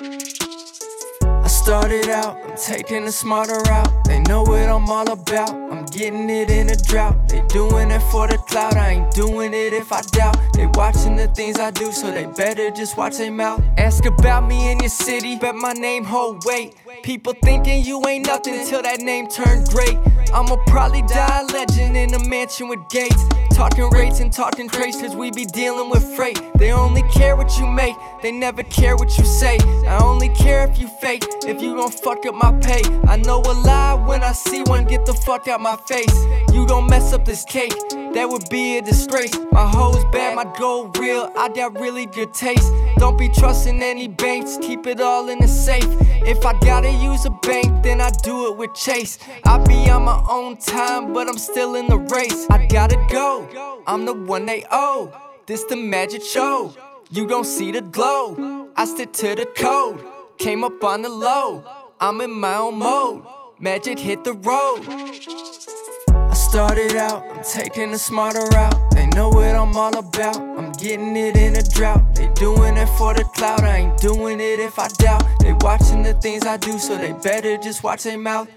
I started out, I'm taking the smarter route. They know what I'm all about. I'm getting it in a drought. They doing it for the cloud. I ain't doing it if I doubt. They watching the things I do, so they better just watch their mouth. Ask about me in your city, bet my name hold weight. People thinking you ain't nothing till that name turn great. I'ma probably die a legend in a mansion with gates. Talking rates and talking trace, cause we be dealing with freight. They only care what you make, they never care what you say. I only care if you fake, if you gon' fuck up my pay. I know a lie when I see one, get the fuck out my face. You gon' mess up this cake that would be a disgrace. My hoes bad, my gold real, I got really good taste. Don't be trusting any banks, keep it all in the safe. If I gotta use a bank, then I do it with Chase. I be on my own time, but I'm still in the race. I gotta go, I'm the one they owe. This the Majik show, you gon' see the glow. I stick to the code, came up on the low. I'm in my own mode, Majik hit the road. Started out, I'm taking a smarter route. They know what I'm all about. I'm getting it in a drought. They doing it for the cloud. I ain't doing it if I doubt. They watching the things I do, so they better just watch their mouth.